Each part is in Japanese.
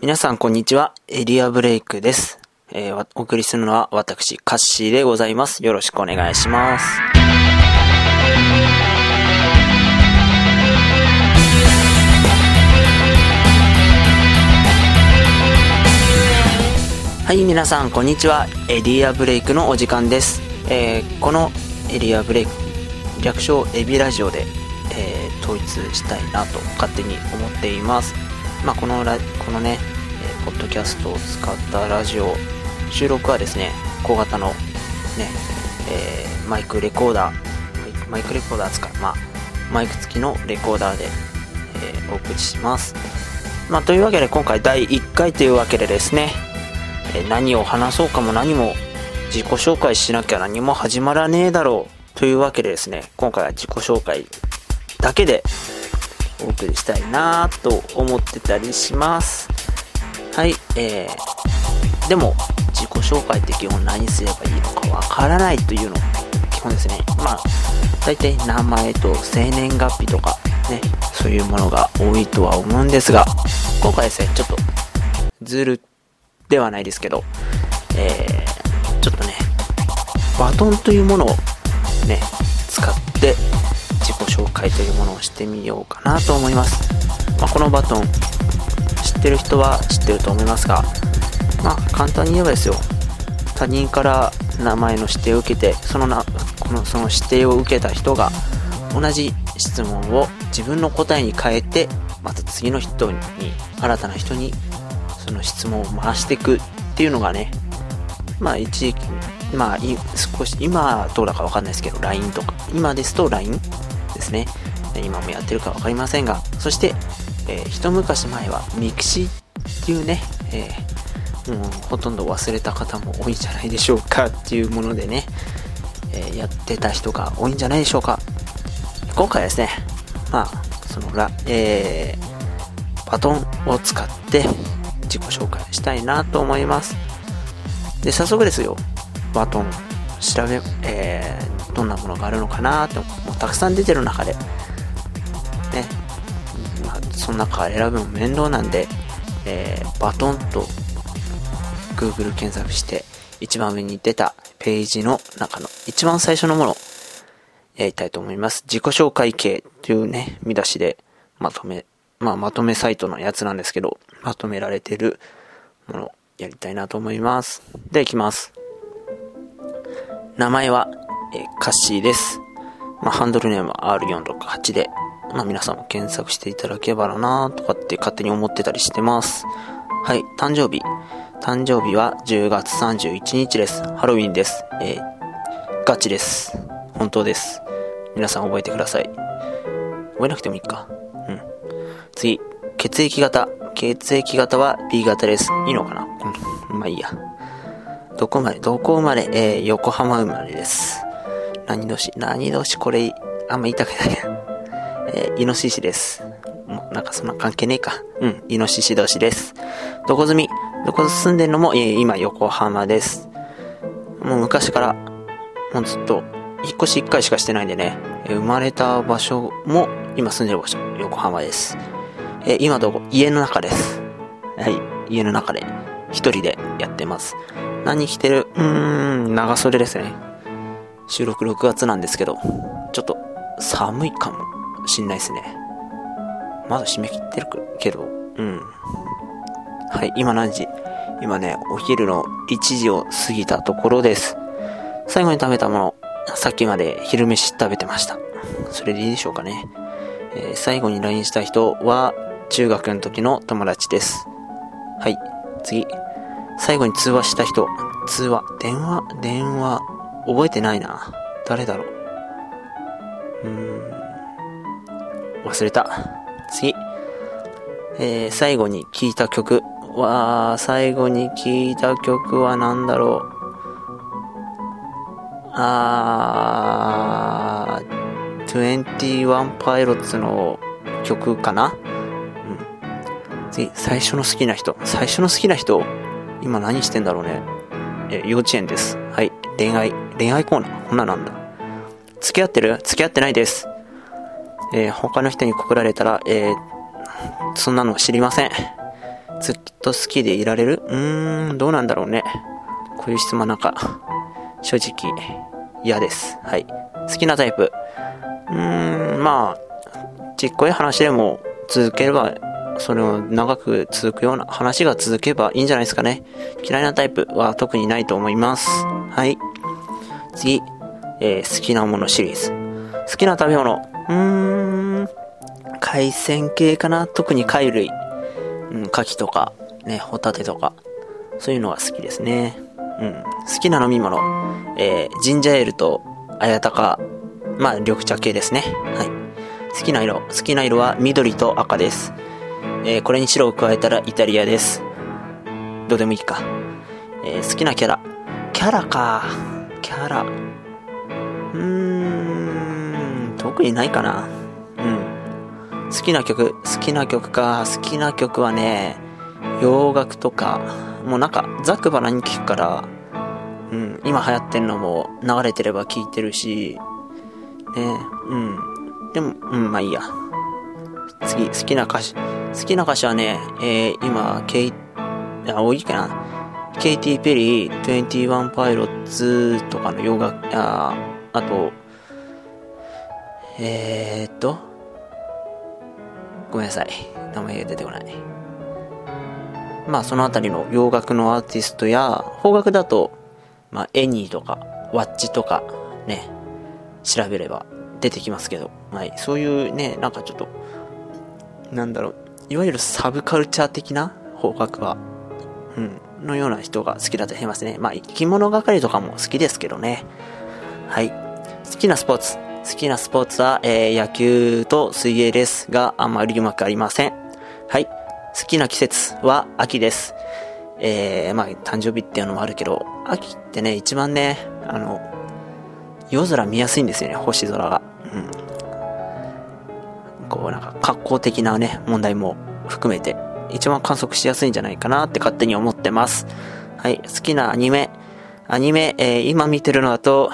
皆さんこんにちは。エリアブレイクです。えー、お送りするのは私、カッシーでございます。よろしくお願いします。はい、皆さんこんにちは。エリアブレイクのお時間です。えー、このエリアブレイク、略称エビラジオで、えー、統一したいなと勝手に思っています。まあ、このラ、このね、えー、ポッドキャストを使ったラジオ、収録はですね、小型のね、えー、マイクレコーダー、マイクレコーダー使う、まあ、マイク付きのレコーダーで、えー、お送りします。まあ、というわけで今回第1回というわけでですね、え、何を話そうかも何も自己紹介しなきゃ何も始まらねえだろうというわけでですね、今回は自己紹介だけでお送りしたいなと思ってたりします。はい、えー、でも自己紹介って基本何すればいいのかわからないというの基本ですね。まあ、大体名前と生年月日とかね、そういうものが多いとは思うんですが、今回ですね、ちょっとズルではないですけど、えー、ちょっとね、バトンというものをね、自己紹介というものをしてみようかなと思います。まあ、このバトン、知ってる人は知ってると思いますが、まあ、簡単に言えばですよ、他人から名前の指定を受けて、そのな、この、その指定を受けた人が、同じ質問を自分の答えに変えて、また次の人に、新たな人に、その質問を回していくっていうのがね、まあ一時期、まあ少し、今どうだかわかんないですけど、LINE とか、今ですと LINE ですね。今もやってるかわかりませんが、そして、えー、一昔前はミクシーっていうね、えー、もうほとんど忘れた方も多いんじゃないでしょうかっていうものでね、えー、やってた人が多いんじゃないでしょうか。今回はですね、まあ、そのら、えー、バトンを使って自己紹介したいなと思います。で、早速ですよ、バトン調べ、えー、どんなものがあるのかなと、もうたくさん出てる中で、ね、まあ、その中選ぶの面倒なんで、えー、バトンと Google 検索して、一番上に出たページの中の一番最初のものやりたいと思います。自己紹介系というね、見出しでまとめ、まあまとめサイトのやつなんですけど、まとめられてるものやりたいなと思います。では行きます。名前は、えー、カッシーです。まあ、ハンドルネームは R468 で、まあ、皆さんも検索していただければなとかって勝手に思ってたりしてます。はい、誕生日。誕生日は10月31日です。ハロウィンです。えー、ガチです。本当です。皆さん覚えてください。覚えなくてもいいか。うん。次、血液型。血液型は B 型です。いいのかな？うん。まあいいや。どこまで、どこ生まれえー、横浜生まれです。何年何年これ、あんま言いたくないな。えー、イノシシです。もうなんかそんな関係ねえか。うん、イノシシ年です。どこ住み？どこ住んでんのも、えー、今横浜です。もう昔から、もうずっと、引っ越し1回しかしてないんでね、えー、生まれた場所も、今住んでる場所、横浜です。えー、今どこ？家の中です。はい、家の中で、一人でやってます。何着てる？うーん、長袖ですね。収録6月なんですけど、ちょっと寒いかもしんないですね。まだ締め切ってるけど、うん。はい、今何時？今ね、お昼の1時を過ぎたところです。最後に食べたもの、さっきまで昼飯食べてました。それでいいでしょうかね。えー、最後に LINE した人は、中学の時の友達です。はい、次。最後に通話した人。通話。電話電話。覚えてないな。誰だろう。うーん。忘れた。次。えー、最後に聴いた曲は、最後に聴いた曲は何だろう。あー、21パイロッツの曲かなうん。次、最初の好きな人。最初の好きな人今何してんだろうね。え、幼稚園です。はい。恋愛、恋愛コーナーこんななんだ。付き合ってる？付き合ってないです。えー、他の人に告られたら、えー、そんなの知りません。ずっと好きでいられる？うーん、どうなんだろうね。こういう質問なんか、正直、嫌です。はい。好きなタイプ。うーん、まあ、ちっこい話でも続ければ、それを長く続くような話が続けばいいんじゃないですかね。嫌いなタイプは特にないと思います。次、えー、好きなものシリーズ。好きな食べ物。うーん、海鮮系かな特に貝類。うん、牡蠣とか、ね、ホタテとか。そういうのが好きですね。うん。好きな飲み物。えー、ジンジャーエールと、綾鷹。まあ、緑茶系ですね。はい。好きな色。好きな色は緑と赤です。えー、これに白を加えたらイタリアです。どうでもいいか。えー、好きなキャラ。キャラか。キャラ。うーん、特にないかな。うん。好きな曲。好きな曲か。好きな曲はね、洋楽とか、もうなんか、ザクバラに聞くから、うん、今流行ってんのも流れてれば聞いてるし、ね、うん。でも、うん、まあいいや。次、好きな歌詞。好きな歌詞はね、えー、今、ケイ、あ、多いかな。ケイティ・ペリー、21パイロッツとかの洋楽、あ、あと、えー、っと、ごめんなさい。名前が出てこない。まあ、そのあたりの洋楽のアーティストや、邦楽だと、まあ、エニーとか、ワッチとか、ね、調べれば出てきますけど、はい、そういうね、なんかちょっと、なんだろう、いわゆるサブカルチャー的な方角は、うん、のような人が好きだと言いますね。まあ、生き物係とかも好きですけどね。はい。好きなスポーツ。好きなスポーツは、えー、野球と水泳ですが、あんまりうまくありません。はい。好きな季節は秋です。えー、まあ、誕生日っていうのもあるけど、秋ってね、一番ね、あの、夜空見やすいんですよね、星空が。うん。こうなんか格好的なね、問題も含めて、一番観測しやすいんじゃないかなって勝手に思ってます。はい、好きなアニメ。アニメ、えー、今見てるのだと、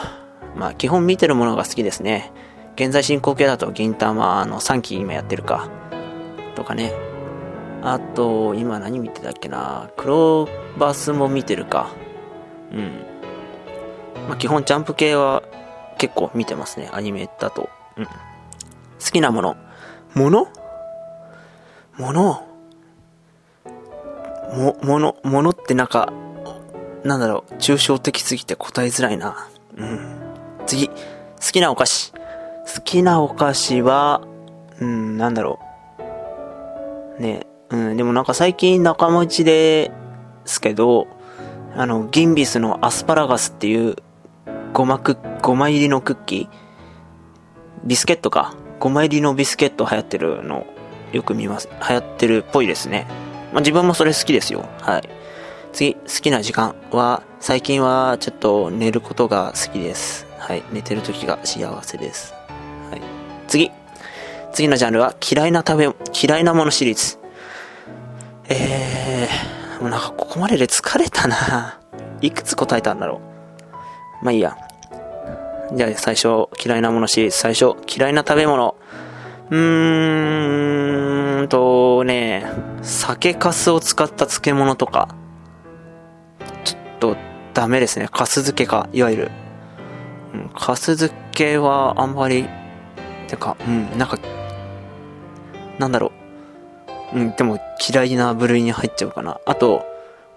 まあ基本見てるものが好きですね。現在進行形だと銀魂の3期今やってるか。とかね。あと、今何見てたっけなクローバスも見てるか。うん。まあ基本ジャンプ系は結構見てますね。アニメだと。うん。好きなもの。もの？もの？も、もの、ものってなんか、なんだろう、抽象的すぎて答えづらいな。うん。次。好きなお菓子。好きなお菓子は、うん、なんだろう。ねうん、でもなんか最近仲間内ですけど、あの、ギンビスのアスパラガスっていうごまく、ごま入りのクッキー、ビスケットか。5枚入りのビスケット流行ってるのよく見ます。流行ってるっぽいですね。まあ、自分もそれ好きですよ。はい。次、好きな時間は、最近はちょっと寝ることが好きです。はい。寝てる時が幸せです。はい。次。次のジャンルは、嫌いな食べ、嫌いなものシリーズ。えー、もうなんかここまでで疲れたな。いくつ答えたんだろう。まあいいや。じゃあ最初、嫌いなものし、最初、嫌いな食べ物。うーんとね、酒粕を使った漬物とか、ちょっとダメですね。粕漬けか、いわゆる。うん、粕漬けはあんまり、てか、うん、なんか、なんだろう。うん、でも嫌いな部類に入っちゃうかな。あと、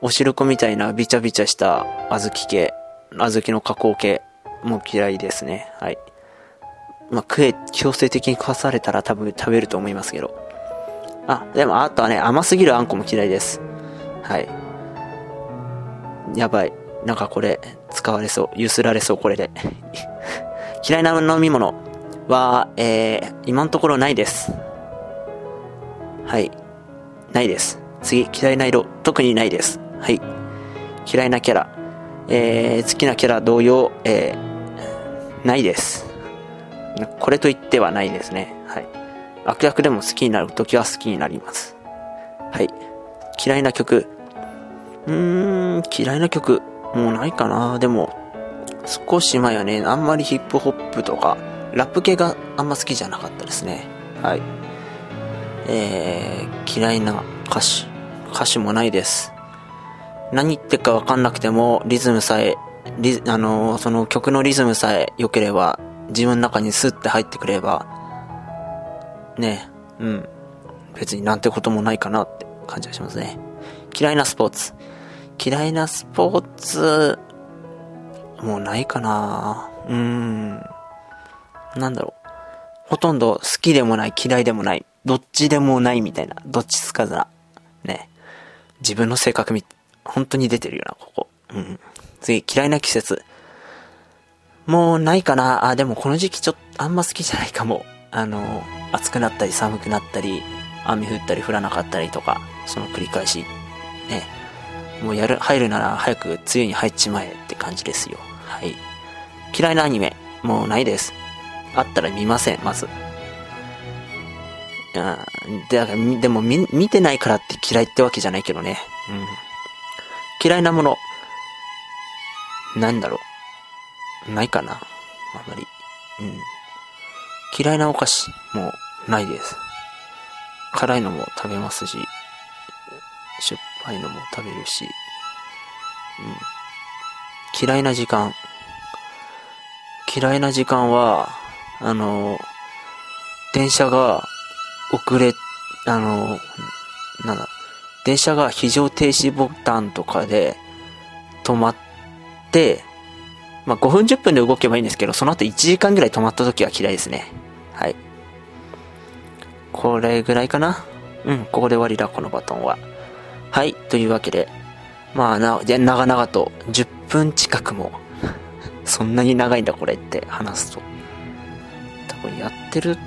おしるこみたいなビチャビチャした小豆系、小豆の加工系。も嫌いですね。はい。まあ、食え、強制的に食わされたら多分食べると思いますけど。あ、でもあとはね、甘すぎるあんこも嫌いです。はい。やばい。なんかこれ、使われそう。ゆすられそう、これで。嫌いな飲み物は、えー、今のところないです。はい。ないです。次、嫌いな色、特にないです。はい。嫌いなキャラ、えー、好きなキャラ同様、えー、ないです。これと言ってはないですね。はい。悪役でも好きになる時は好きになります。はい。嫌いな曲。うーん、嫌いな曲。もうないかな。でも、少し前はね、あんまりヒップホップとか、ラップ系があんま好きじゃなかったですね。はい。えー、嫌いな歌手。歌詞もないです。何言ってるかわかんなくても、リズムさえ、リあの、その曲のリズムさえ良ければ、自分の中にスッて入ってくれば、ね、うん。別になんてこともないかなって感じがしますね。嫌いなスポーツ。嫌いなスポーツ、もうないかなうーん。なんだろう。ほとんど好きでもない、嫌いでもない、どっちでもないみたいな、どっちつかずな。ね。自分の性格み、本当に出てるよな、ここ。うん。次、嫌いな季節。もうないかなあ、でもこの時期ちょっとあんま好きじゃないかも。あの、暑くなったり寒くなったり、雨降ったり降らなかったりとか、その繰り返し。ね。もうやる、入るなら早く梅雨に入っちまえって感じですよ。はい。嫌いなアニメ、もうないです。あったら見ません、まず。うん。で、だからみでも見、見てないからって嫌いってわけじゃないけどね。うん。嫌いなもの。なんだろう。ないかな。あんまり。うん。嫌いなお菓子もないです。辛いのも食べますし、しょっぱいのも食べるし、うん。嫌いな時間。嫌いな時間は、あの、電車が遅れ、あの、なんだ、電車が非常停止ボタンとかで止まって、まあ、5分10分で動けばいいんですけど、その後1時間ぐらい止まった時は嫌いですね。はい。これぐらいかな？うん、ここで終わりだ、このバトンは。はい、というわけで、まあな、で長々と10分近くも、そんなに長いんだこれって話すと。多分やってる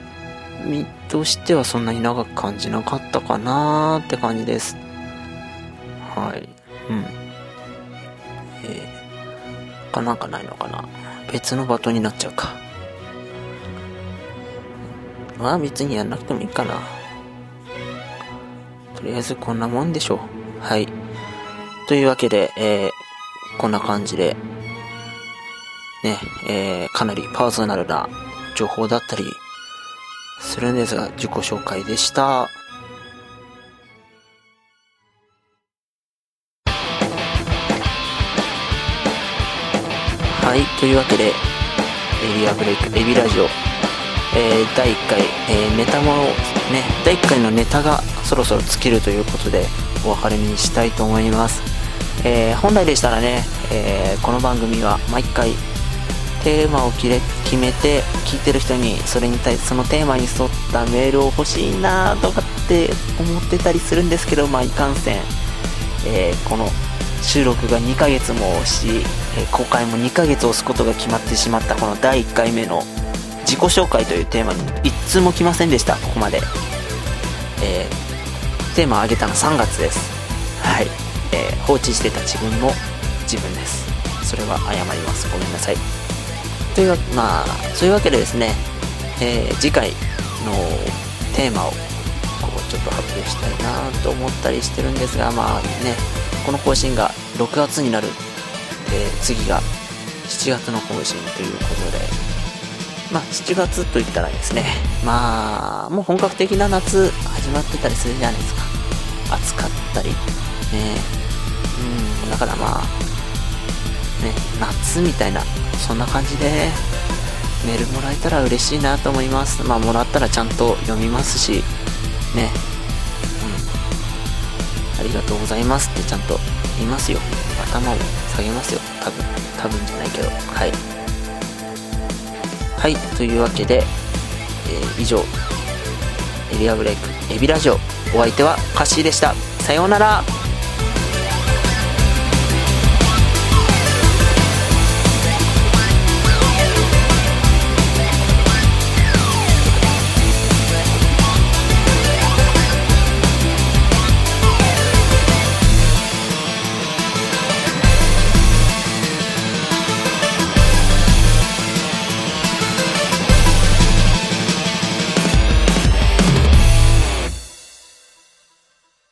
身としてはそんなに長く感じなかったかなーって感じです。はい。うん。えー、他なんかないのかな別のバトンになっちゃうか。まあ別にやんなくてもいいかな。とりあえずこんなもんでしょう。はい。というわけで、えー、こんな感じで、ね、えー、かなりパーソナルな情報だったりするんですが、自己紹介でした。というわけで、エリアブレイク、エビラジオ、えー、第1回、えーネタもね、第1回のネタがそろそろ尽きるということで、お別れにしたいと思います。えー本来でしたらね、えこの番組は毎回テーマを決れ決めて聞いてる人にそれに対そのテーマに沿ったメールを欲しいなとかって思ってたりするんですけどまあいかんせん、えこの収録が2ヶ月も押し、え公開も2ヶ月押すことが決まってしまったこの第1回目の自己紹介というテーマに一通も来ませんでしたここまで、えーテーマを上げたの3月です。はい、えー放置してた自分も自分です。それは謝ります。ごめんなさい。というわまあそういうわけでですね、えー次回のテーマをこうちょっと発表したいなと思ったりしてるんですがまあね。この更新が6月になる、え次が7月の更新ということで。まあ7月といったらですね。まあもう本格的な夏始まってたりするじゃないですか。暑かったり。ね。うんだからまあね夏みたいなそんな感じでメールもらえたら嬉しいなと思います。まあもらったらちゃんと読みますしね。ありがとうございますってちゃんと言いますよ。頭を下げますよ。多分多分じゃないけど。はい。はいというわけで、えー以上。エリアブレイクエビラジオ。お相手はカッシーでした。さようなら。